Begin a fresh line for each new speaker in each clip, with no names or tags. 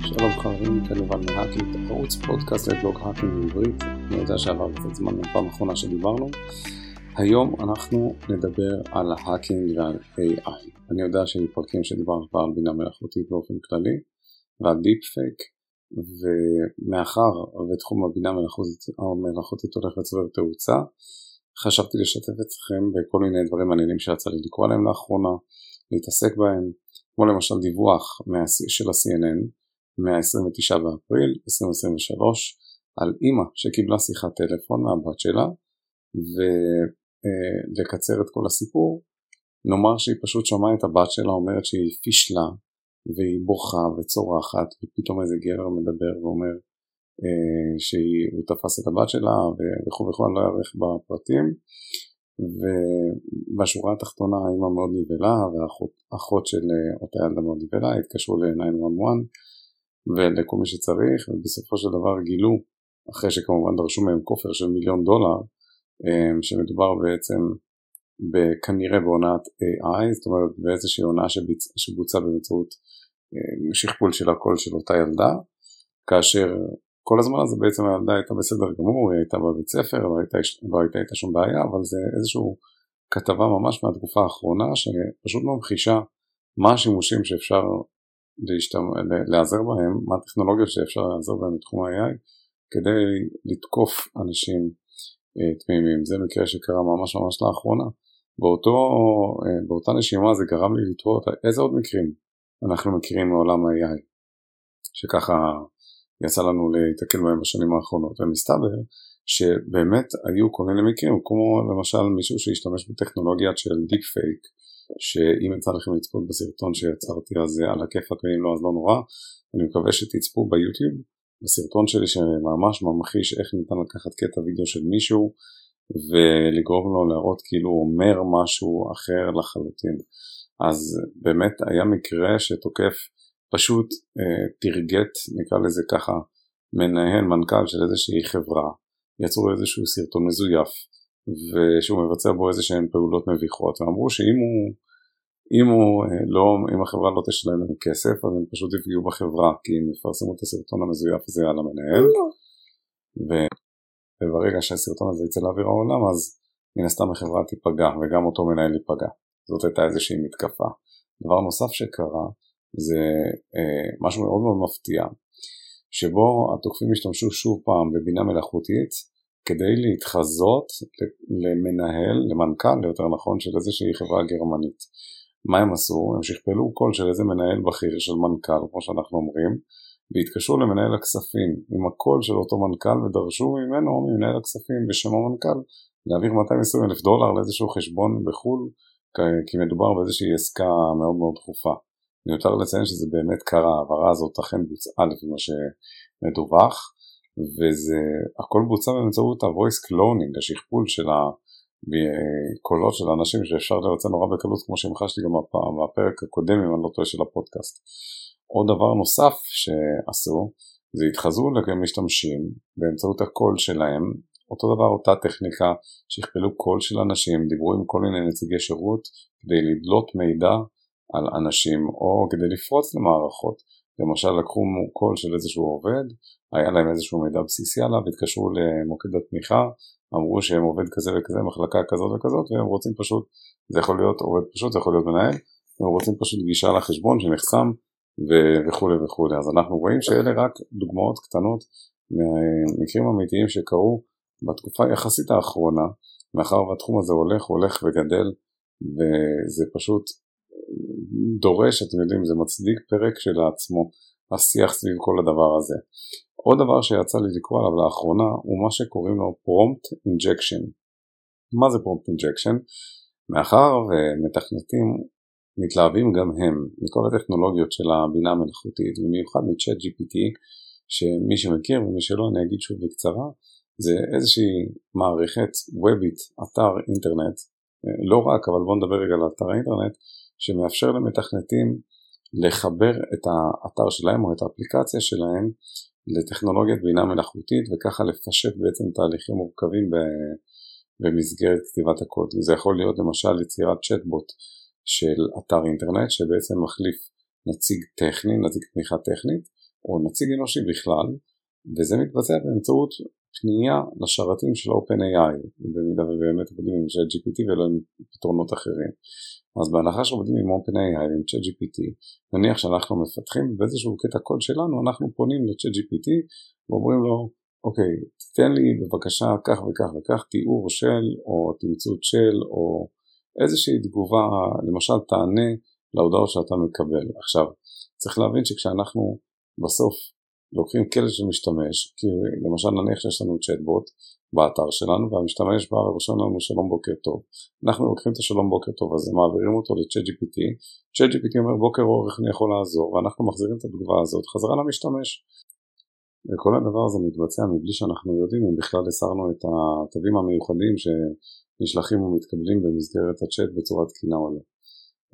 שלום חברים, כאן יובל מ hacking, ערוץ פודקאסט לבלוג hacking בעברית. אני יודע שעבר קצת זמן מהפעם האחרונה שדיברנו. היום אנחנו נדבר על hacking ועל AI. אני יודע שהיו פרקים שדיברנו כבר על בינה מלאכותית באופן כללי ועל deep fake, ומאחר ותחום הבינה המלאכותית הולך וצובר תאוצה, חשבתי לשתף אתכם בכל מיני דברים מעניינים שיצא לי לקרוא עליהם לאחרונה, להתעסק בהם, כמו למשל דיווח של ה-CNN מה-29 באפריל 2023 על אימא שקיבלה שיחת טלפון מהבת שלה ולקצר את כל הסיפור נאמר שהיא פשוט שמעה את הבת שלה אומרת שהיא פישלה והיא בוכה וצורחת ופתאום איזה גבר מדבר ואומר אה, שהוא תפס את הבת שלה וכו' וכו', אני לא אערך בפרטים. ובשורה התחתונה האמא מאוד נבהלה והאחות של אה, אותה ילדה מאוד נבהלה, התקשרו ל-911 ולכל מי שצריך ובסופו של דבר גילו אחרי שכמובן דרשו מהם כופר של מיליון דולר אה, שמדובר בעצם כנראה בעונת AI, זאת אומרת באיזושהי עונה שבוצעה באמצעות שכפול של הקול של אותה ילדה כאשר כל הזמן הזה בעצם הילדה הייתה בסדר גמור, היא הייתה בבית ספר, לא הייתה, לא הייתה איתה שום בעיה, אבל זה איזושהי כתבה ממש מהתקופה האחרונה שפשוט ממחישה מה השימושים שאפשר. להיעזר בהם, מה הטכנולוגיות שאפשר להיעזר בהם בתחום ה-AI כדי לתקוף אנשים אה, תמימים. זה מקרה שקרה ממש ממש לאחרונה. באותו, אה, באותה נשימה זה גרם לי לתהות איזה עוד מקרים אנחנו מכירים מעולם ה-AI שככה יצא לנו להתקל בהם בשנים האחרונות, ומסתבר שבאמת היו כל מיני מקרים, כמו למשל מישהו שהשתמש בטכנולוגיה של דיק פייק, שאם יצא לכם לצפות בסרטון שיצרתי אז על הכיפאק ואם לא אז לא נורא, אני מקווה שתצפו ביוטיוב בסרטון שלי שממש ממחיש איך ניתן לקחת קטע וידאו של מישהו ולגרום לו להראות כאילו הוא אומר משהו אחר לחלוטין. אז באמת היה מקרה שתוקף פשוט אה, תרגט, נקרא לזה ככה, מנהל, מנכ"ל של איזושהי חברה, יצרו איזשהו סרטון מזויף, ושהוא מבצע בו איזה שהן פעולות מביכות, ואמרו שאם הוא, אם הוא אה, לא, אם החברה לא תשלם לנו כסף, אז הם פשוט יפגעו בחברה, כי הם יפרסמו את הסרטון המזויף הזה על המנהל, ו... וברגע שהסרטון הזה יצא לאוויר העולם, אז מן הסתם החברה תיפגע, וגם אותו מנהל ייפגע. זאת הייתה איזושהי מתקפה. דבר נוסף שקרה, זה אה, משהו מאוד מאוד מפתיע, שבו התוקפים השתמשו שוב פעם בבינה מלאכותית כדי להתחזות למנהל, למנכ"ל יותר נכון, של איזושהי חברה גרמנית. מה הם עשו? הם שכפלו קול של איזה מנהל בכיר של מנכ"ל, כמו שאנחנו אומרים, והתקשרו למנהל הכספים עם הקול של אותו מנכ"ל ודרשו ממנו, ממנהל הכספים בשם המנכ"ל, להעביר 220 אלף דולר לאיזשהו חשבון בחו"ל, כי מדובר באיזושהי עסקה מאוד מאוד דחופה. מיותר לציין שזה באמת קרה, ההעברה הזאת אכן בוצעה לפי מה שמדווח, וזה הכל בוצע באמצעות ה-voice cloning, השכפול של הקולות של האנשים שאפשר לבצע נורא בקלות כמו שהמחשתי גם בפרק הקודם אם אני לא טועה של הפודקאסט. עוד דבר נוסף שעשו זה התחזו למשתמשים באמצעות הקול שלהם, אותו דבר אותה טכניקה שכפלו קול של אנשים, דיברו עם כל מיני נציגי שירות כדי לדלות מידע על אנשים או כדי לפרוץ למערכות. למשל לקחו קול של איזשהו עובד, היה להם איזשהו מידע בסיסי עליו, התקשרו למוקד התמיכה, אמרו שהם עובד כזה וכזה, מחלקה כזאת וכזאת, והם רוצים פשוט, זה יכול להיות עובד פשוט, זה יכול להיות מנהל, הם רוצים פשוט גישה לחשבון שנחסם וכולי וכולי. אז אנחנו רואים שאלה רק דוגמאות קטנות ממקרים אמיתיים שקרו בתקופה היחסית האחרונה, מאחר והתחום הזה הולך, הולך וגדל, וזה פשוט דורש, אתם יודעים, זה מצדיק פרק שלעצמו, השיח סביב כל הדבר הזה. עוד דבר שיצא לי לקרוא עליו לאחרונה הוא מה שקוראים לו prompt injection. מה זה prompt injection? מאחר ומתכנתים מתלהבים גם הם מכל הטכנולוגיות של הבינה המלאכותית במיוחד מ-chat GPT שמי שמכיר ומי שלא אני אגיד שוב בקצרה זה איזושהי מערכת וובית, אתר אינטרנט, לא רק אבל בואו נדבר רגע על אתר האינטרנט שמאפשר למתכנתים לחבר את האתר שלהם או את האפליקציה שלהם לטכנולוגיית בינה מלאכותית וככה לפשט בעצם תהליכים מורכבים במסגרת כתיבת הקוד. זה יכול להיות למשל יצירת צ'טבוט של אתר אינטרנט שבעצם מחליף נציג טכני, נציג תמיכה טכנית, או נציג אנושי בכלל, וזה מתבצע באמצעות פנייה לשרתים של OpenAI, במידה ובאמת עובדים עם ChatGPT ולא עם פתרונות אחרים. אז בהנחה שעובדים עם OpenAI, עם ChatGPT, נניח שאנחנו מפתחים באיזשהו קטע קוד שלנו, אנחנו פונים ל-ChatGPT ואומרים לו, אוקיי, תן לי בבקשה כך וכך וכך תיאור של, או תמצות של, או איזושהי תגובה, למשל תענה להודעות שאתה מקבל. עכשיו, צריך להבין שכשאנחנו בסוף לוקחים כלב של משתמש, כי למשל נניח שיש לנו צ'טבוט באתר שלנו והמשתמש בא ורושם לנו שלום בוקר טוב. אנחנו לוקחים את השלום בוקר טוב הזה, מעבירים אותו ל-chat GPT, chat GPT אומר בוקר אור איך אני יכול לעזור ואנחנו מחזירים את התגובה הזאת חזרה למשתמש. וכל הדבר הזה מתבצע מבלי שאנחנו יודעים אם בכלל הסרנו את התווים המיוחדים שנשלחים ומתקבלים במסגרת הצ'אט בצורה תקינה או לא.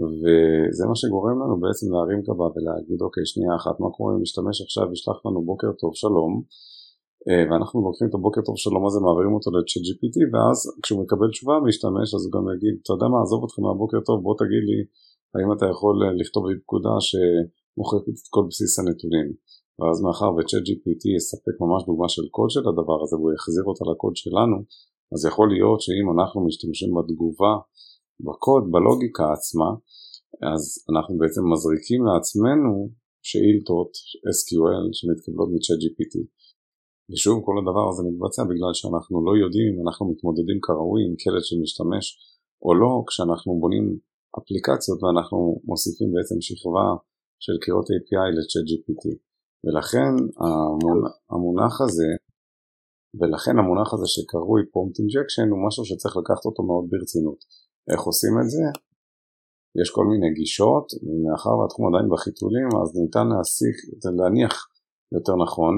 וזה מה שגורם לנו בעצם להרים גבה ולהגיד אוקיי שנייה אחת מה קורה אם משתמש עכשיו ישלח לנו בוקר טוב שלום. אה, ואנחנו לוקחים את הבוקר טוב שלום הזה מעבירים אותו ל-chat GPT ואז כשהוא מקבל תשובה משתמש אז הוא גם יגיד אתה יודע מה עזוב אותך מהבוקר טוב בוא תגיד לי האם אתה יכול אה, לכתוב לי פקודה שמוחקת את כל בסיס הנתונים? ואז מאחר ו-chat GPT יספק ממש דוגמה של קוד של הדבר הזה והוא יחזיר אותה לקוד שלנו אז יכול להיות שאם אנחנו משתמשים בתגובה בקוד, בלוגיקה עצמה, אז אנחנו בעצם מזריקים לעצמנו שאילתות SQL שמתקבלות מ-chat GPT. ושוב כל הדבר הזה מתבצע בגלל שאנחנו לא יודעים אם אנחנו מתמודדים כראוי עם קלט של משתמש או לא כשאנחנו בונים אפליקציות ואנחנו מוסיפים בעצם שכבה של קריאות API ל-chat GPT. ולכן המונח הזה ולכן המונח הזה שקרוי prompt injection הוא משהו שצריך לקחת אותו מאוד ברצינות. איך עושים את זה? יש כל מיני גישות, ומאחר והתחום עדיין בחיתולים, אז ניתן להסיק, להניח יותר נכון,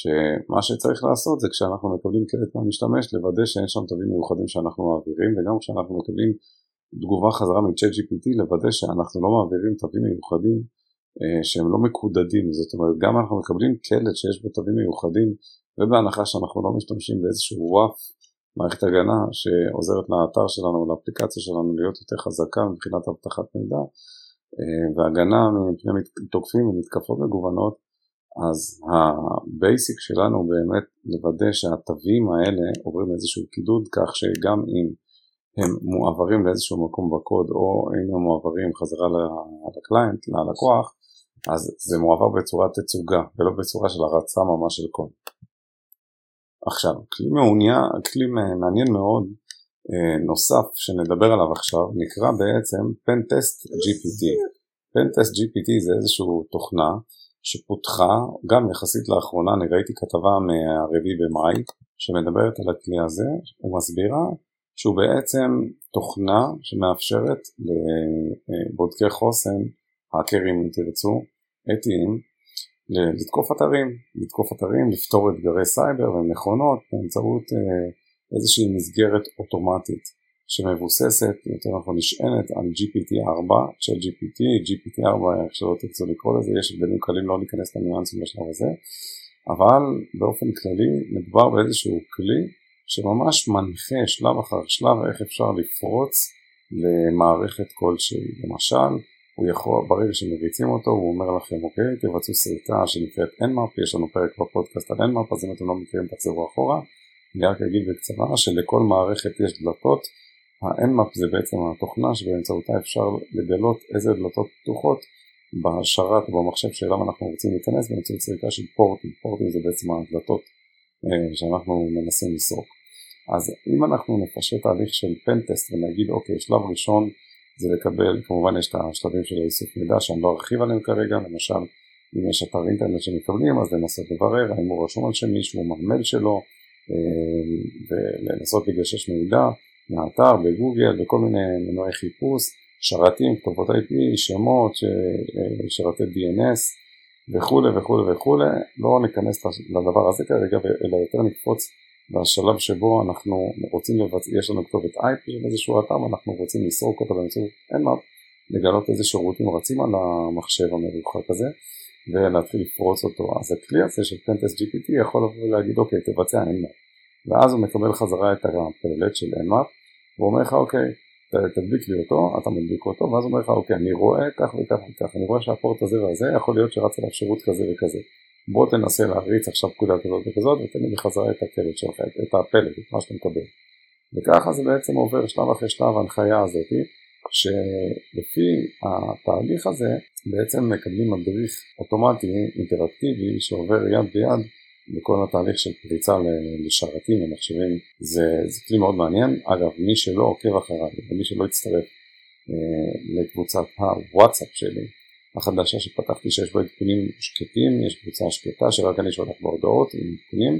שמה שצריך לעשות זה כשאנחנו מקבלים קלט מהמשתמש, לוודא שאין שם תווים מיוחדים שאנחנו מעבירים, וגם כשאנחנו מקבלים תגובה חזרה מ-ChatGPT, לוודא שאנחנו לא מעבירים תווים מיוחדים אה, שהם לא מקודדים, זאת אומרת גם אנחנו מקבלים קלט שיש בו תווים מיוחדים, ובהנחה שאנחנו לא משתמשים באיזשהו WAF מערכת הגנה שעוזרת לאתר שלנו ולאפליקציה שלנו להיות יותר חזקה מבחינת אבטחת מידע אה, והגנה מפני תוקפים ומתקפות מגוונות אז ה basic שלנו באמת לוודא שהתווים האלה עוברים איזשהו קידוד כך שגם אם הם מועברים לאיזשהו מקום בקוד או אם הם מועברים חזרה לקליינט, ללקוח אז זה מועבר בצורת תצוגה ולא בצורה של הרצה ממש של קוד. עכשיו, כלי מעוניין, כלי מעניין מאוד אה, נוסף שנדבר עליו עכשיו נקרא בעצם פנטסט GPT. פנטסט GPT זה איזושהי תוכנה שפותחה גם יחסית לאחרונה, אני ראיתי כתבה מהרביעי במאי שמדברת על הכלי הזה ומסבירה שהוא בעצם תוכנה שמאפשרת לבודקי חוסן, האקרים אם תרצו, אתיים, לתקוף אתרים, לתקוף אתרים, לפתור אתגרי סייבר ומכונות באמצעות אה, איזושהי מסגרת אוטומטית שמבוססת, יותר נכון נשענת על GPT-4, של GPT, GPT-4, איך שלא תרצו לקרוא לזה, יש הבדלים קלים לא להיכנס לניואנסים בשלב הזה, אבל באופן כללי מדובר באיזשהו כלי שממש מנחה שלב אחר שלב איך אפשר לפרוץ למערכת כלשהי, למשל הוא יכול, ברגע שמריצים אותו הוא אומר לכם אוקיי תבצעו סריקה שנקראת NMAP, יש לנו פרק בפודקאסט על NMAP אז אם אתם לא מכירים תחזרו אחורה, אני רק אגיד בקצרה שלכל מערכת יש דלתות, ה-NMAP זה בעצם התוכנה שבאמצעותה אפשר לגלות איזה דלתות פתוחות בשרת או במחשב שאליו אנחנו רוצים להיכנס באמצעות סריקה של פורטים, פורטים זה בעצם הדלתות אה, שאנחנו מנסים לסרוק. אז אם אנחנו נפשט תהליך של פנטסט ונגיד אוקיי שלב ראשון זה לקבל, כמובן יש את השלבים של האיסוף מידע שאני לא ארחיב עליהם כרגע, למשל אם יש אתר אינטרנט שמקבלים אז לנסות לברר האם הוא רשום על שם מישהו, המייל שלו אה, ולנסות לגשש מידע מהאתר בגוגל וכל מיני מנועי חיפוש, שרתים, כתובות IP, שמות, אה, שרתי DNS וכולי וכולי וכולי, לא ניכנס לדבר הזה כרגע אלא יותר נקפוץ בשלב שבו אנחנו רוצים לבצע, יש לנו כתובת IP של איזשהו אתר ואנחנו רוצים לסרוק אותו באמצעות NMAP, לגלות איזה שירותים רצים על המחשב המרוחק הזה ולהתחיל לפרוץ אותו. אז הכלי הזה של פנטסט GPT יכול לבוא ולהגיד אוקיי תבצע NMAP ואז הוא מקבל חזרה את הפלט של NMAP ואומר לך אוקיי תדביק לי אותו, אתה מדביק אותו, ואז הוא אומר לך, אוקיי, אני רואה כך וכך וכך, אני רואה שהפורט הזה והזה, יכול להיות שרץ עליו שירות כזה וכזה. בוא תנסה להריץ עכשיו פקודה כזאת וכזאת, ותן לי בחזרה את הקלט שלך, את הפלט, את מה שאתה מקבל. וככה זה בעצם עובר שלב אחרי שלב ההנחיה הזאת, שלפי התהליך הזה בעצם מקבלים מדריך אוטומטי אינטראקטיבי שעובר יד ביד בכל התהליך של פריצה לשרתים ומחשבים זה, זה כלי מאוד מעניין אגב מי שלא עוקב אחריי ומי שלא יצטרף אה, לקבוצת הוואטסאפ שלי החדשה שפתחתי שיש בה עדכונים שקטים יש קבוצה שקטה שרק אני שולח בהודעות עם עדכונים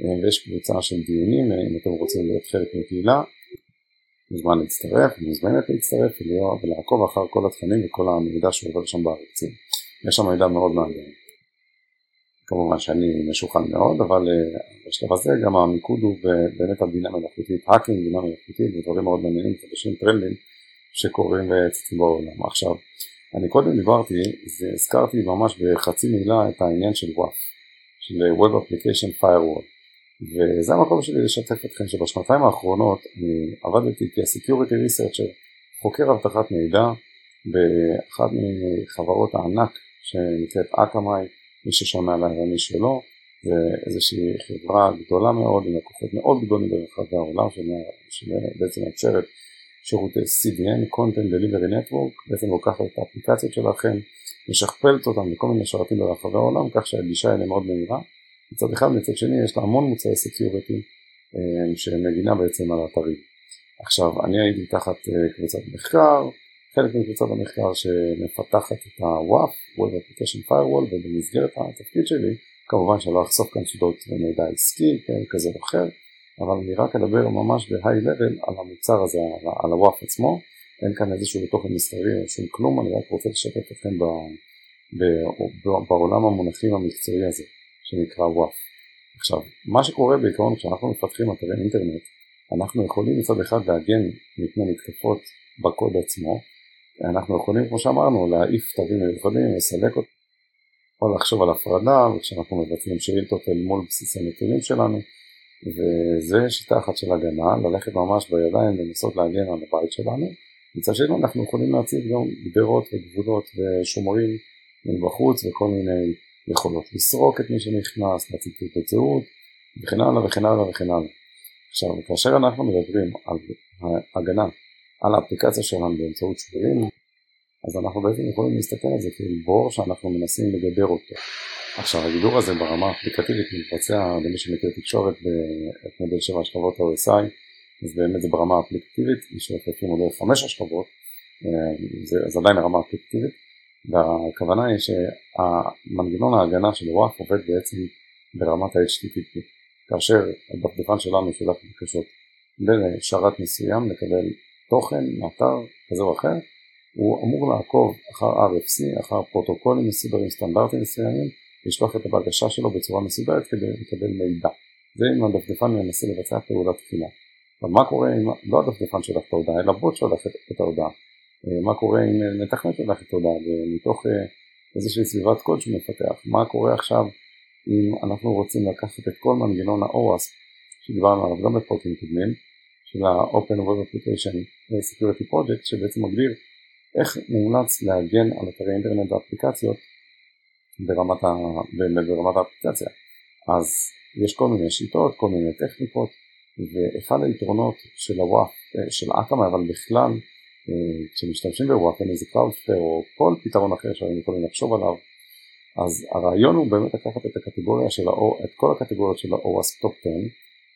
אה, ויש קבוצה של דיונים אה, אם אתם רוצים להיות חלק מקהילה מוזמן להצטרף, מוזמנת להצטרף ולעקוב אחר כל התכנים וכל המידע שעובר שם בערוצים. יש שם מידע מאוד מעניין. כמובן שאני משוכן מאוד, אבל uh, בשלב הזה גם המיקוד הוא באמת על בינה מלאכותית, האקינג, בינה מלאכותית ודברים מאוד מעניינים, חדשים טרנדים שקורים וצצים בעולם. עכשיו, אני קודם דיברתי, הזכרתי ממש בחצי מילה את העניין של WAF, של Web Application Firewall. וזה המקום שלי לשתף אתכם שבשנתיים האחרונות אני עבדתי כ-Security Researcher, חוקר אבטחת מידע באחת מחברות הענק שנקראת Akamai, מי ששומע עליה ומי שלא, זה איזושהי חברה גדולה מאוד עם לקוחות מאוד גדולים ברחבי העולם שבעצם מאפשרת שירותי CDN, Content Delivery Network, בעצם לוקחת את האפליקציות שלכם, משכפלת אותם לכל מיני שרתים ברחבי העולם כך שהגישה אליהם מאוד מהירה מצד אחד, מצד שני יש לה המון מוצרי security אה, שמגינה בעצם על האתרים. עכשיו, אני הייתי תחת אה, קבוצת מחקר, חלק מקבוצת המחקר שמפתחת את ה-WAF, Web Application Firewall, ובמסגרת התפקיד שלי, כמובן שלא אחשוף כאן סודות מידע עסקי, כן, כזה או אחר, אבל אני רק אדבר ממש ב-high level על המוצר הזה, על ה-WAF עצמו, אין כאן איזשהו תוכן מסחרי או שום כלום, אני רק רוצה לשתף אתכם בעולם המונחים המקצועי הזה. שנקרא וואף. עכשיו, מה שקורה בעיקרון כשאנחנו מפתחים אתרי אינטרנט, אנחנו יכולים מצד אחד להגן מפני מתקפות בקוד עצמו, אנחנו יכולים כמו שאמרנו להעיף תווים מיוחדים, לסלק אותם, או לחשוב על הפרדה, וכשאנחנו מבצעים שאילתות אל מול בסיס הנתונים שלנו, וזה שיטה אחת של הגנה, ללכת ממש בידיים ולנסות להגן על הבית שלנו. מצד שני אנחנו יכולים להציב גם גדרות וגבולות ושומרים מבחוץ וכל מיני יכולות לסרוק את מי שנכנס, להציג תעודת זהות וכן הלאה וכן הלאה וכן הלאה. עכשיו, כאשר אנחנו מדברים על הגנה על האפליקציה שלנו באמצעות שבירים, אז אנחנו בעצם יכולים להסתכל על זה כאל בור שאנחנו מנסים לגדר אותו. עכשיו, הגידור הזה ברמה האפליקטיבית מתבצע למי שמכיר תקשורת את מודל 7 השכבות ה-OSI, אז באמת זה ברמה האפליקטיבית, מי שהולך מודל 5 השכבות, אה, זה, זה עדיין הרמה האפליקטיבית. והכוונה היא שהמנגנון ההגנה של וואף עובד בעצם ברמת ה-HTTP כאשר הדפדפן שלנו שולח בקשות לשרת מסוים לקבל תוכן מאתר כזה או אחר הוא אמור לעקוב אחר RFC, אחר פרוטוקולים מסודרים, סטנדרטים מסוימים, לשלוח את הבקשה שלו בצורה מסודרת כדי לקבל מידע. זה אם הדפדפן מנסה לבצע פעולת תחילה. אבל מה קורה אם לא הדפדפן שולח את ההודעה, אלא בוט שולח את ההודעה. אה, מה קורה אם אה, מתכנת שולח את הודעה ומתוך אה, איזושהי סביבת קוד שהוא מפתח, מה קורה עכשיו אם אנחנו רוצים לקחת את כל מנגנון ה-OWASP שדיברנו עליו גם בפרקים קודמים של ה-Open Web Application Security Project שבעצם מגדיר איך מומלץ להגן על אתרי אינטרנט ואפליקציות ברמת, ה... ברמת האפליקציה. אז יש כל מיני שיטות, כל מיני טכניקות ואחד היתרונות של ה WAF, של Akamai אבל בכלל אה, כשמשתמשים ב WAF, אם זה Cloudflare או כל פתרון אחר שהיינו יכולים לחשוב עליו אז הרעיון הוא באמת לקחת את הקטגוריה של ה-O, את כל הקטגוריות של ה-OWASP Top 10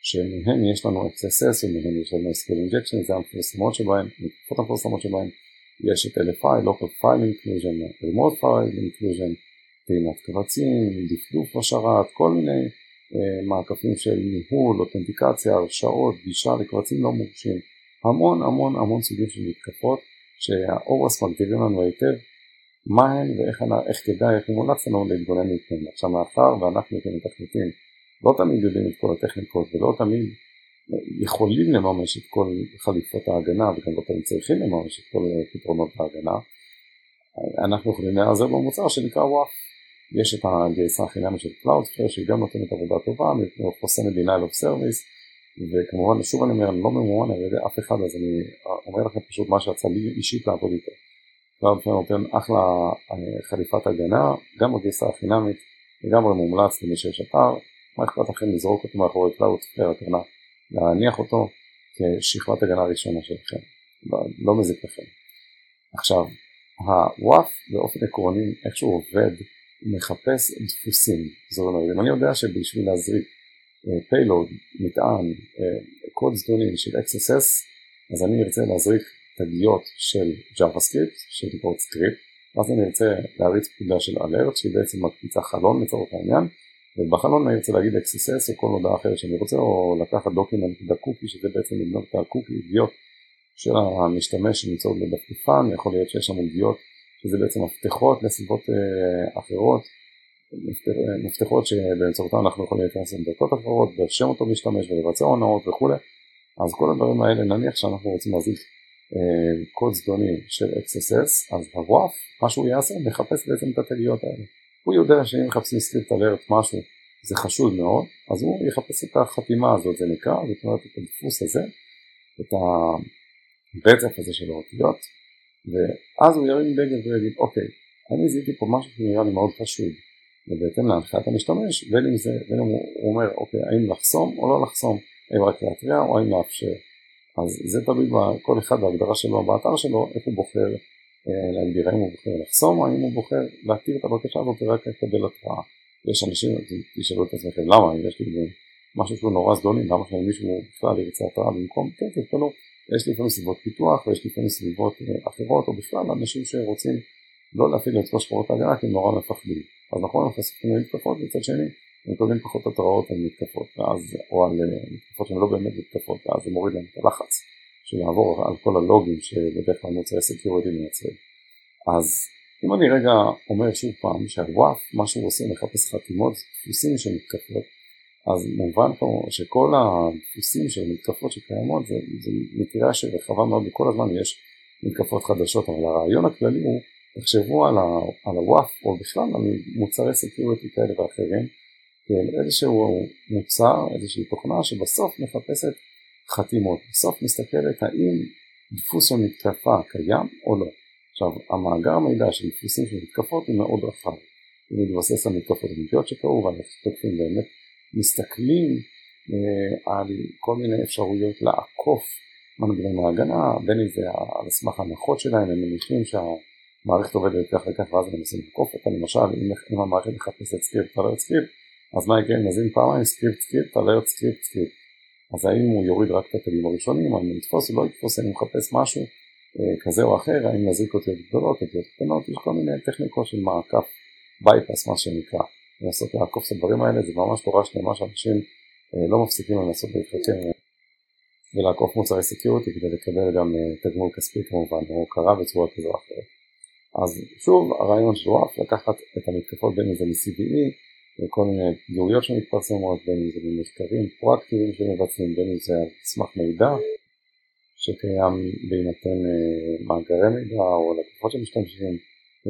שמהם יש לנו XSS ומהם יש לנו SQL Injection זה המפורסמות שבהם, המפורסמות שבהם יש את LFI, Local File Inclusion, Remote File Inclusion, טעינת קבצים, דפדוף בשרת, כל מיני uh, מעקפים של ניהול, אותנטיקציה, הרשאות, גישה לקבצים לא מורשים המון המון המון סוגים של מתקפות שהאורס מגדירים לנו היטב מה הן ואיך איך כדאי, איך מומלץ לנו להתגונן מפניהם. עכשיו מאחר ואנחנו כמתכנתים לא תמיד יודעים את כל הטכניקות ולא תמיד יכולים לממש את כל חליפות ההגנה וגם לא תמיד צריכים לממש את כל פתרונות ההגנה אנחנו יכולים להיעזר במוצר שנקרא WAF יש את הגרסה החינמית של Cloudflare שהיא גם נותנת עבודה טובה, חוסמת denial of service וכמובן, שוב אני אומר, אני לא ממומן על ידי אף אחד, אז אני אומר לכם פשוט מה שיצא לי אישית לעבוד איתו. Cloudflare נותן אחלה אה, חליפת הגנה, גם בגרסה החינמית, לגמרי מומלץ למי שיש אתר, מה אכפת לכם לזרוק אותו מאחורי Cloudflare, הכוונה להניח אותו כשכבת הגנה ראשונה שלכם, לא מזיק לכם. עכשיו, ה WAF באופן עקרוני, איך שהוא עובד, מחפש דפוסים. זאת אומרת, אם אני יודע שבשביל להזריק payload, אה, מטען, אה, קוד זדוני של XSS, אז אני ארצה להזריק תגיות של JavaScript, של קוד script, ואז אני ארצה להריץ פקודה של alert, שהיא בעצם מקפיצה חלון לצורך העניין, ובחלון אני ארצה להגיד XSS או כל הודעה אחרת שאני רוצה, או לקחת document.cookie, שזה בעצם לגנוב את ה cookie, ידיעות של המשתמש שנמצאות בדפדפן, יכול להיות שיש שם עוגיות שזה בעצם מפתחות לסביבות אה, אחרות, מפתחות שבאמצעותם אנחנו יכולים להיכנס לדלתות אחרות, לרשם אותו משתמש ולבצע הונאות וכולי, אז כל הדברים האלה נניח שאנחנו רוצים להזריק אה, קוד זדוני של XSS, אז ה WAF, מה שהוא יעשה, מחפש בעצם את התגיות האלה. הוא יודע שאם מחפשים סקריפט אלרט משהו, זה חשוד מאוד, אז הוא יחפש את החתימה הזאת, זה נקרא, זאת אומרת את הדפוס הזה, את הרצף הזה של האותיות, ואז הוא ירים דגל ויגיד, אוקיי, אני זיהיתי פה משהו שנראה לי מאוד חשוד, ובהתאם להנחיית המשתמש, בין אם זה, בין אם הוא אומר, אוקיי, האם לחסום או לא לחסום, האם רק להתריע או האם לאפשר. אז זה תלוי בכל אחד בהגדרה שלו באתר שלו, איך הוא בוחר אה, להגדיר, האם הוא בוחר לחסום או האם הוא בוחר להתיר את הבקשה הזאת ורק לקבל התראה. יש אנשים, תשאלו את עצמכם, למה, אם יש לי משהו שהוא נורא זדוני, למה שמישהו בכלל ירצה התראה במקום, כן, תתפלאו, יש לפעמים סביבות פיתוח ויש לפעמים סביבות אה, אחרות, או בכלל אנשים שרוצים לא להפעיל את כל שחורות ההגנה כי הם נורא מפחדים. אז נכון, אנחנו חשופים למתקפות, מצד שני, הם מקבלים פחות התראות על מתקפות, ואז, או על אה, מתקפות שהן לא באמת מתקפות, ואז זה מוריד להם את הלחץ של לעבור על כל הלוגים שבדרך כלל מוצר security מייצר. אז אם אני רגע אומר שוב פעם שה WAF, מה שהוא עושה, מחפש חתימות, דפוסים של מתקפות, אז מובן פה שכל הדפוסים של מתקפות שקיימות זה, זה קשת רחבה מאוד וכל הזמן יש מתקפות חדשות אבל הרעיון הכללי הוא תחשבו על, על ה WAF או בכלל על מוצרי security כאלה ואחרים כאל איזשהו מוצר, איזושהי תוכנה שבסוף מחפשת חתימות, בסוף מסתכלת האם דפוס של מתקפה קיים או לא. עכשיו המאגר מידע של דפוסים של מתקפות הוא מאוד רחב, הוא מתבסס על מתקפות אמיתיות שקרו ועל איך באמת מסתכלים אה, על כל מיני אפשרויות לעקוף מנגנוני הגנה, בין אם זה על סמך הנחות שלהם, הם מניחים שהמערכת עובדת כך וכך ואז הם מנסים לעקוף אותה, למשל אם, אם המערכת מחפשת script alert script, אז מה יקרה? אם נזין פעמיים script script alert script script, אז האם הוא יוריד רק את התגים הראשונים, האם הוא יתפוס או לא יתפוס, האם הוא מחפש משהו אה, כזה או אחר, האם נזריק אותיות גדולות, אותיות קטנות, יש כל מיני טכניקות של מעקף, bypass מה שנקרא. לנסות לעקוף את הדברים האלה, זה ממש תורה שלמה שאנשים אה, לא מפסיקים לנסות להתחכם אה, ולעקוף מוצרי security כדי לקבל גם אה, תגמול כספי כמובן, או הוקרה בצורה כזו או אחרת. אז שוב, הרעיון של WAF לקחת את המתקפות בין אם זה מ-CVE, כל מיני פגיעויות שמתפרסמות, בין אם זה ממחקרים פרואקטיביים שמבצעים, בין אם זה על סמך מידע שקיים בהינתן מאגרי מידע או לקוחות שמשתמשים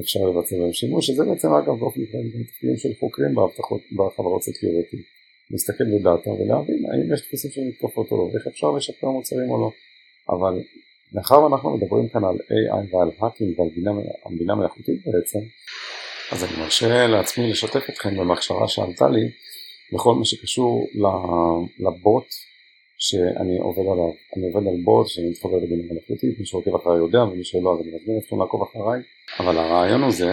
אפשר לבצע בהם שימוש, שזה בעצם אגב באופן כללי גם תפקידים של חוקרים באבטחות בחברות security, להסתכל בדאטה ולהבין האם יש דפוסים של מתקפות או לא, ואיך אפשר לשפר מוצרים או לא, אבל מאחר ואנחנו מדברים כאן על AI ועל האקינג ועל בינה, בינה מלאכותית בעצם, אז אני מרשה לעצמי לשתף אתכם במחשבה שעלתה לי בכל מה שקשור לבוט שאני עובד עליו. אני עובד על בוט שאני מתחבר לבינה מלאכותית, מי שעוקב אחריי יודע ומי שלא אז אני מזמין אתכם לעקוב אחריי, אבל הרעיון הוא זה,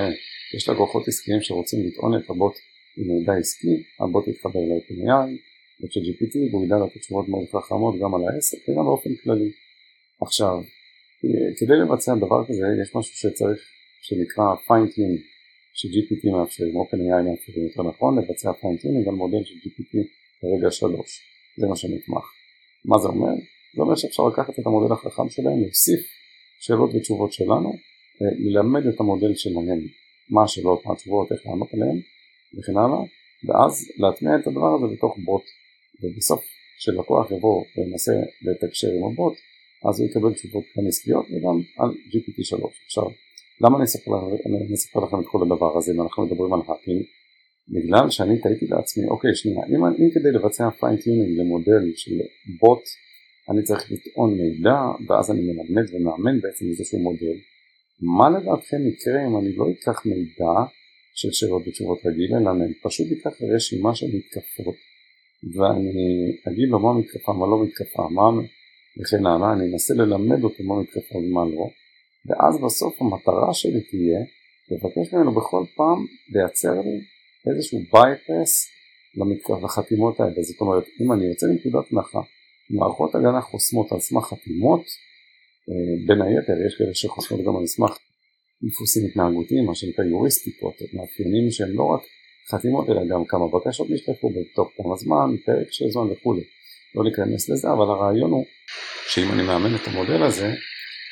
יש לקוחות עסקיים שרוצים לטעון את הבוט עם מידע עסקי, הבוט יתחבר ל-OpenAI, ל-GPT והוא ידע לתת תשובות מאוד חכמות גם על העסק וגם באופן כללי. עכשיו, כדי לבצע דבר כזה יש משהו שצריך, שנקרא fine-tuning, ש-GPT מאפשרים, OpenAI מאפשרים יותר נכון, לבצע fine-tuning מודל של GPT כרגע 3, זה מה שנתמך. מה זה אומר? זה אומר שאפשר לקחת את המודל החכם שלהם, להוסיף שאלות ותשובות שלנו, אה, ללמד את המודל שלהם מה השאלות, מה התשובות, איך לענות עליהן וכן הלאה, ואז להטמיע את הדבר הזה בתוך בוט, ובסוף כשלקוח יבוא וינסה לתקשר עם הבוט, אז הוא יקבל תשובות גם עסקיות וגם על GPT3. עכשיו, למה אני אספר לכם את כל הדבר הזה אם אנחנו מדברים על hacking? בגלל שאני תהיתי לעצמי, אוקיי שנייה, אם, אם כדי לבצע fine-tuning למודל של בוט אני צריך לטעון מידע ואז אני מלמד ומאמן בעצם איזשהו מודל, מה לדעתכם יקרה אם אני לא אקח מידע של שאלות ותשובות רגיל אלא אני פשוט אקח רשימה של מתקפות ואני אגיד לו מה מתקפה, מה לא מתקפה, מה וכן הלאה, אני אנסה ללמד אותו מה מתקפה ומה לא ואז בסוף המטרה שלי תהיה לבקש ממנו בכל פעם לייצר לי איזשהו bypass לחתימות האלה, זאת אומרת אם אני יוצא מנקודת הנחה מערכות הגנה חוסמות על סמך חתימות, אה, בין היתר יש כאלה שחוסמות גם על סמך דפוסים התנהגותיים, מה שנקרא יוריסטיקות, מאפיינים שהם לא רק חתימות אלא גם כמה בקשות נשלחו בתוך כמה זמן, פרק של זמן וכולי. לא להיכנס לזה, אבל הרעיון הוא שאם אני מאמן את המודל הזה,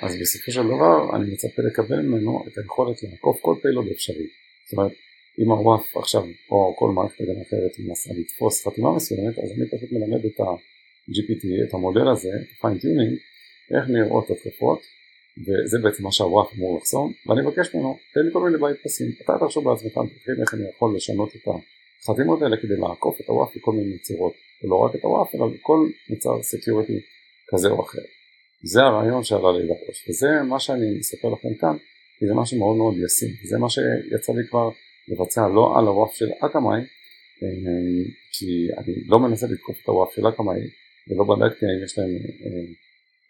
אז בסופו של דבר אני מצפה לקבל ממנו את היכולת לעקוף כל פעילות אפשרית. זאת אומרת, אם הוואף עכשיו, או כל מערכת הגנה אחרת מנסה לתפוס חתימה מסוימת, אז אני פשוט מלמד את ה-GPT, את המודל הזה, את ה-fine איך נראות התקפות, וזה בעצם מה שה WAF אמור לחסום, ואני מבקש ממנו, תן לי כל מיני bypassים, אתה תחשוב בעצמך, תתחיל איך אני יכול לשנות את החתימות האלה כדי לעקוף את ה WAF בכל מיני צורות, ולא רק את ה WAF, אלא בכל מוצר security כזה או אחר. זה הרעיון שעלה לי לראש, וזה מה שאני מספר לכם כאן, כי זה משהו מאוד מאוד ישים, זה מה שיצא לי כבר לבצע לא על ה WAF של Akamai, אה, כי אני לא מנסה לתקוף את ה WAF של Akamai, ולא בדקתי האם יש להם אה,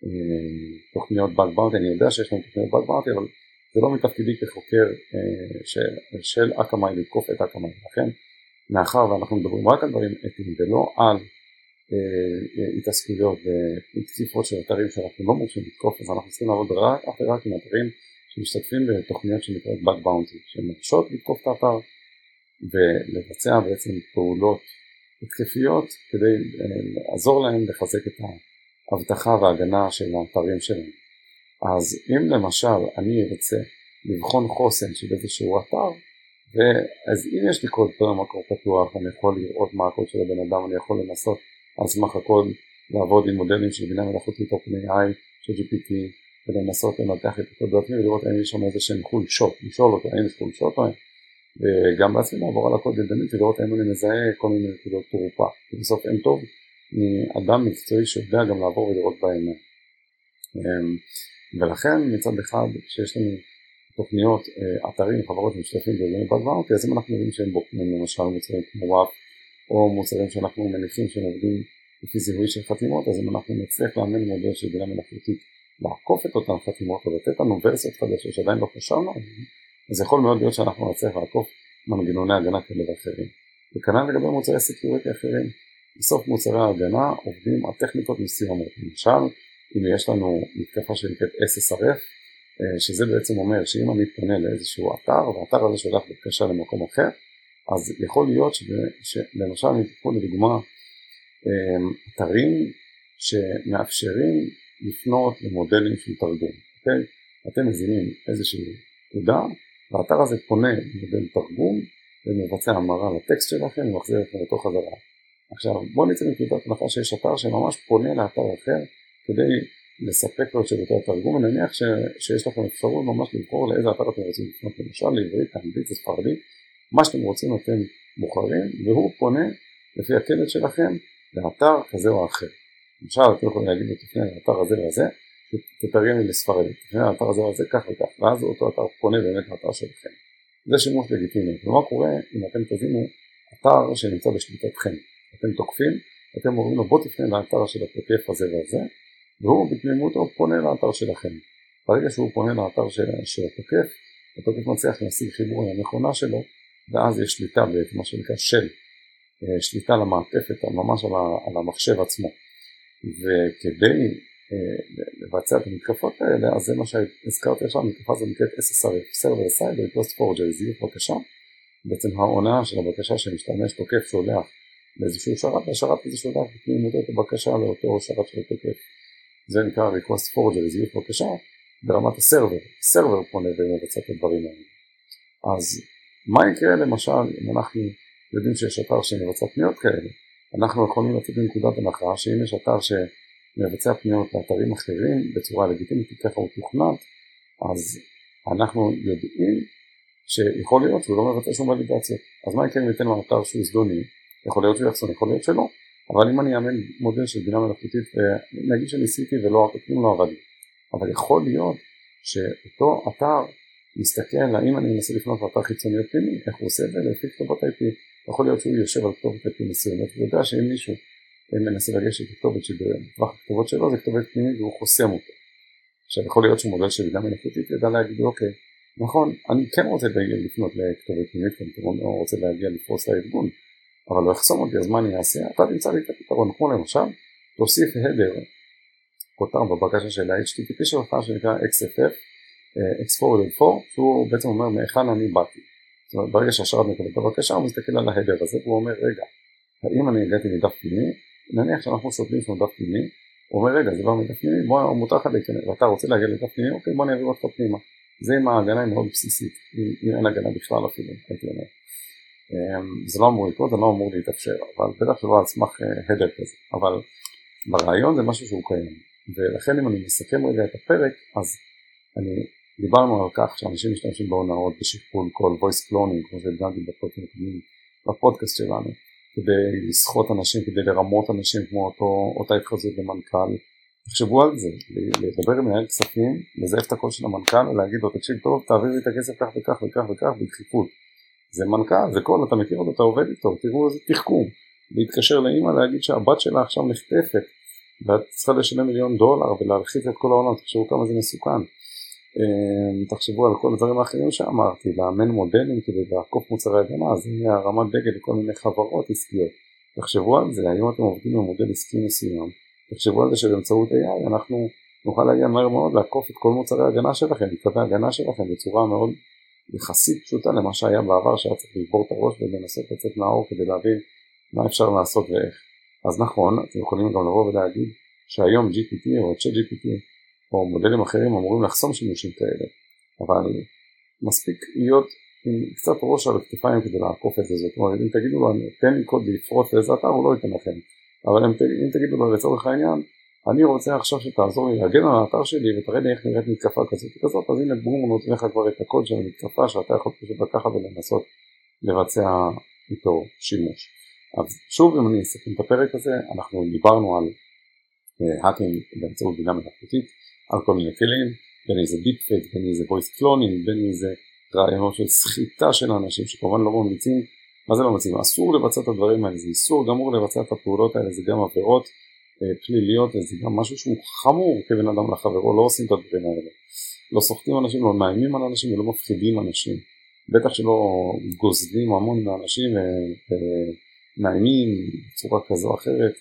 אה, תוכניות באג בארטי, אני יודע שיש להם תוכניות באג בארטי, אבל זה לא מתפקידי כחוקר של, אקמאי לתקוף את אקמאי, לכן מאחר ואנחנו מדברים רק על דברים אתיים ולא על התעסקויות ותקיפות של אתרים שאנחנו לא מורשים לתקוף, אז אנחנו צריכים לעבוד רק אך ורק עם אתרים שמשתתפים בתוכניות שנקראות Bug Bounty, שהן מרשות לתקוף את האתר ולבצע בעצם פעולות התקפיות כדי אה, לעזור להם לחזק את האבטחה וההגנה של האתרים שלהם. אז אם למשל אני ארצה לבחון חוסן של איזשהו אתר, אז אם יש לי קוד פרמקור פתוח, אני יכול לראות מה הקוד של הבן אדם, אני יכול לנסות על סמך הקוד לעבוד עם מודלים של בינה מלאכותית OpenAI, של GPT, ולנסות לנתח את הקוד בעצמי ולראות האם יש שם איזה שהם חולשות, לשאול אותו האם יש חולשות או אין, וגם בעצמי לעבור על הקוד ידנית ולראות האם אני מזהה כל מיני נקודות תרופה, בסוף אין טוב מאדם מקצועי שיודע גם לעבור ולראות בעיניים. אמ, ולכן מצד אחד כשיש לנו תוכניות, אה, אתרים, חברות משתתפים בארגוני בגברתי, אז אם אנחנו יודעים שהם בוחנים למשל מוצרים כמו וואפ או מוצרים שאנחנו מניחים שהם עובדים לפי זיהוי של חתימות, אז אם אנחנו נצליח לאמן מודל של בינה מלאכותית לעקוף את אותן חתימות ולתת לנו ורסיות חדשות שעדיין לא חשבנו עליהן, אז יכול מאוד להיות שאנחנו נצליח לעקוף מנגנוני הגנה כאלה ואחרים. וכנ"ל לגבי מוצרי security אחרים. בסוף מוצרי ההגנה עובדים על טכניקות מסוימות. למשל, אם יש לנו מתקפה שנקראת SSRF, אה, שזה בעצם אומר שאם אני פונה לאיזשהו אתר, והאתר הזה שולח בבקשה למקום אחר, אז יכול להיות שלמשל אני תקחו לדוגמה אה, אתרים שמאפשרים לפנות למודלים של תרגום, אוקיי? אתם מזינים איזושהי פקודה והאתר הזה פונה למודל תרגום ומבצע המרה לטקסט שלכם ומחזיר אתכם לתוך חזרה. עכשיו בואו נצא מנקודת הנחה שיש אתר שממש פונה לאתר אחר כדי לספק לו את שירותי התרגום ונניח ש, שיש לכם אפשרות ממש לבחור לאיזה אתר אתם רוצים לפנות למשל לעברית, אנגלית, ספרדית, מה שאתם רוצים אתם בוחרים והוא פונה לפי הקלט שלכם לאתר כזה או אחר. למשל אתם יכולים להגיד לו תפנה לאתר הזה והזה, תתרגם לי לספרדית, תפנה לאתר הזה והזה כך וכך, ואז אותו אתר פונה באמת לאתר שלכם. זה שימוש לגיטימי, ומה קורה אם אתם תזינו אתר שנמצא בשליטתכם, אתם תוקפים, אתם אומרים לו בוא תפנה לאתר של התוקף הזה והזה, והוא בתמימותו פונה לאתר שלכם. ברגע שהוא פונה לאתר של, של התוקף, התוקף מצליח להשיג חיבור למכונה שלו, ואז יש שליטה במה שנקרא של, אה, שליטה למעטפת, ממש על המחשב עצמו. וכדי אה, לבצע את המתקפות האלה, אז זה מה שהזכרתי עכשיו, המתקפה הזו נקראת SSRF, Server Side Request Forger, זיוף בקשה, בעצם ההונאה של הבקשה שמשתמש תוקף שולח לאיזשהו שרת, והשרת הזה שולח בתמימותו את הבקשה לאותו שרת של התוקף. זה נקרא Request Forger, זיוף בקשה, ברמת הסרבר, הסרבר פונה ומבצע את הדברים האלה. אז מה יקרה למשל אם אנחנו יודעים שיש אתר שמבצע פניות כאלה? אנחנו יכולים לצאת מנקודת הנחה שאם יש אתר שמבצע פניות לאתרים אחרים בצורה לגיטימית, ככה הוא תוכנת, אז אנחנו יודעים שיכול להיות שהוא לא מבצע שום ולידציות. אז מה יקרה אם ניתן לו אתר שהוא זדוני? יכול להיות שהוא יחסון, יכול להיות שלא. אבל אם אני אאמן מודל של בינה מלאכותית, נגיד שניסיתי ולא כלום לא עבד אבל יכול להיות שאותו אתר מסתכל האם אני מנסה לפנות לאתר חיצוני או פנימי, איך הוא עושה את זה לפי כתובות IP, יכול להיות שהוא יושב על כתובת IP מסוימת, הוא יודע שאם מישהו מנסה לגשת לכתובת שבטווח הכתובות שלו זה כתובת פנימית והוא חוסם אותו. עכשיו יכול להיות שהוא מודל של בינה מלאכותית ידע להגיד אוקיי, נכון, אני כן רוצה לפנות לכתובת פנימית, אני לא רוצה להגיע לפרוס לארגון, אבל לא יחסום אותי, אז מה אני אעשה? אתה תמצא לי את הפתרון, כמו למשל, תוסיף הדר, כותר בבקשה של ה-HTTP שלך שנקרא XFF, X-Forwarded 4, שהוא בעצם אומר מהיכן אני באתי. זאת אומרת, ברגע שהשרת מקבל את הבקשה, הוא מסתכל על ההדר הזה, והוא אומר, רגע, האם אני הגעתי מדף פנימי? נניח שאנחנו שותלים שהוא דף פנימי, הוא אומר, רגע, זה בא מדף פנימי, בוא, מותר לך להיכנס, ואתה רוצה להגיע לדף פנימי, אוקיי, בוא נעביר אותך פנימה. זה עם ההגנה מאוד בסיסית, אם אין הגנה בכלל אפילו, הייתי אומר. אמ, זה לא אמור לקרות, זה לא אמור להתאפשר, אבל בטח שלא על סמך הדר אה, כזה, אבל ברעיון זה משהו שהוא קיים, ולכן אם אני מסכם רגע את הפרק, אז אני, דיברנו על כך שאנשים משתמשים בהונאות בשכפול כל voice cloning, כמו שהדגמתי בפודקאסט שלנו, כדי לסחוט אנשים, כדי לרמות אנשים כמו אותו, אותה התחזות למנכ"ל, תחשבו על זה, לדבר עם מנהל כספים, לזייף את הקול של המנכ"ל ולהגיד לו תקשיב טוב תעביר לי את הכסף כך וכך וכך וכך בדחיפות זה מנכ"ל, זה קול, אתה מכיר אותו, אתה עובד איתו, תראו איזה תחכום. להתקשר לאימא להגיד שהבת שלה עכשיו נחטפת ואת צריכה לשלם מיליון דולר ולהלחיץ את כל העולם, תחשבו כמה זה מסוכן. אמ, תחשבו על כל הדברים האחרים שאמרתי, לאמן מודלים כדי לעקוף מוצרי הגנה, זה הרמת דגל לכל מיני חברות עסקיות. תחשבו על זה, היום אתם עובדים במודל עסקי מסוים, תחשבו על זה שבאמצעות AI אנחנו נוכל להגיע מהר מאוד לעקוף את כל מוצרי ההגנה שלכם, את קווי ההגנה שלכם בצורה מאוד יחסית פשוטה למה שהיה בעבר שהיה צריך לגבור את הראש ולנסות לצאת מהאור כדי להבין מה אפשר לעשות ואיך. אז נכון, אתם יכולים גם לבוא ולהגיד שהיום GPT או צ'אט GPT או מודלים אחרים אמורים לחסום שימושים כאלה, אבל מספיק להיות עם קצת ראש על הכתפיים כדי לעקוף את זה, זאת אומרת אם תגידו לו תן לי קוד לפרוט לאיזה אתר הוא לא ייתן לכם, אבל אם, אם תגידו לו לצורך העניין אני רוצה עכשיו שתעזור לי להגן על האתר שלי ותראה לי איך נראית מתקפה כזאת וכזאת אז הנה בום הוא נותן לך כבר את הקוד של המתקפה שאתה יכול פשוט לקחת ולנסות לבצע איתו שימוש. אז שוב אם אני אסכם את הפרק הזה אנחנו דיברנו על hacking uh, באמצעות בינה מלאכותית על כל מיני כלים בין אם זה deepfake בין אם זה voice cloning בין אם זה רעיונות של סחיטה של אנשים שכמובן לא ממליצים מה זה לא ממליצים? אסור לבצע את הדברים האלה זה איסור גמור לבצע את הפעולות האלה זה גם עבירות אה, פליליות זה גם משהו שהוא חמור כבן אדם לחברו לא עושים את הדברים האלה. לא סוחטים אנשים לא מאיימים על אנשים ולא מפחידים אנשים. בטח שלא גוזלים המון מאנשים ומאיימים בצורה כזו או אחרת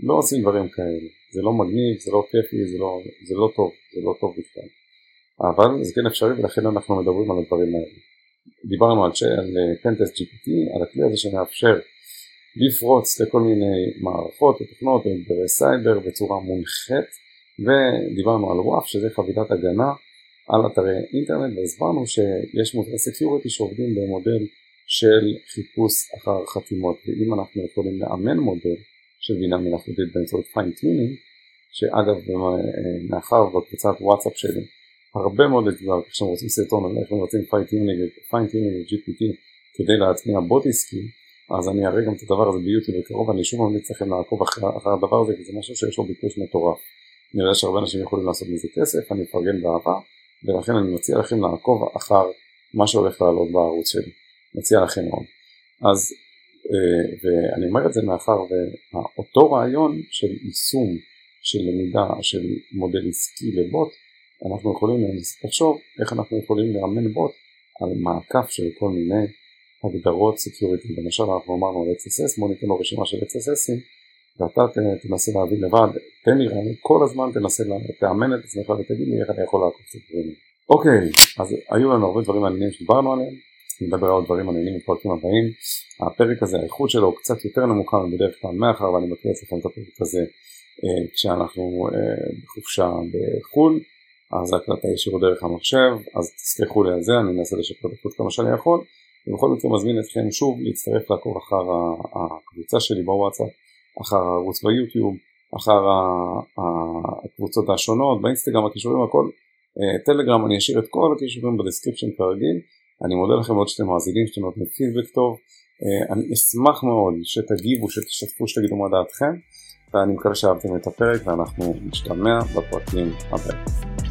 לא עושים דברים כאלה זה לא מגניב זה לא כיפי זה לא, זה לא טוב זה לא טוב בכלל. אבל זה כן אפשרי ולכן אנחנו מדברים על הדברים האלה. דיברנו על, על אה, GPT על הכלי הזה שמאפשר לפרוץ לכל מיני מערכות ותוכנות ואתגרי סייבר בצורה מונחית ודיברנו על WAF שזה חבילת הגנה על אתרי אינטרנט והסברנו שיש מודלי security שעובדים במודל של חיפוש אחר חתימות. ואם אנחנו יכולים לאמן מודל של בינה מלאכותית באמצעות fine-tuning שאגב מאחר בקבוצת וואטסאפ שלי הרבה מאוד אתגר כשאתם רוצים סרטון על איך מבצעים fine-tuning ל-GPT כדי להטמיע בוט עסקי אז אני אראה גם את הדבר הזה ביוטיוב בקרוב, אני שוב ממליץ לכם לעקוב אחרי, אחרי הדבר הזה כי זה משהו שיש לו ביקוש מטורף. אני יודע שהרבה אנשים יכולים לעשות מזה כסף, אני אפרגן באהבה, ולכן אני מציע לכם לעקוב אחר מה שהולך לעלות בערוץ שלי. מציע לכם מאוד. אז, אה, ואני אומר את זה מאחר ואותו רעיון של יישום של למידה של מודל עסקי לבוט, אנחנו יכולים לחשוב איך אנחנו יכולים לאמן בוט על מעקף של כל מיני הגדרות security, למשל אנחנו אמרנו על XSS, בוא ניתן לו רשימה של XSSים ואתה תנסה להבין לבד, תן לי רעיון, כל הזמן תנסה, תאמן את עצמך ותגיד לי איך אני יכול לעקוף את הדברים. אוקיי, אז היו לנו הרבה דברים מעניינים שדיברנו עליהם, נדבר על דברים מעניינים בפרקים הבאים. הפרק הזה, האיכות שלו הוא קצת יותר נמוכה מבדרך כלל מאחר ואני מקריא אצלכם את הפרק הזה אה, כשאנחנו אה, בחופשה בחו"ל, אז ההקלטה ישירות דרך המחשב, אז תסלחו לי על זה, אני אנסה לשפר את כמה שאני יכול. ובכל מקרה מזמין אתכם שוב להצטרף לעקוב אחר הקבוצה שלי בוואטסאפ, אחר הערוץ ביוטיוב, אחר הקבוצות השונות, באינסטגרם, הקישורים, הכל. אה, טלגרם אני אשאיר את כל הקישורים ב description כרגיל, אני מודה לכם מאוד שאתם מאזינים, שאתם נותנים פידבק טוב, אני אשמח מאוד שתגיבו, שתשתפו, שתגידו מה דעתכם, ואני מקווה שאהבתם את הפרק ואנחנו נשתמע בפרקים הבאים.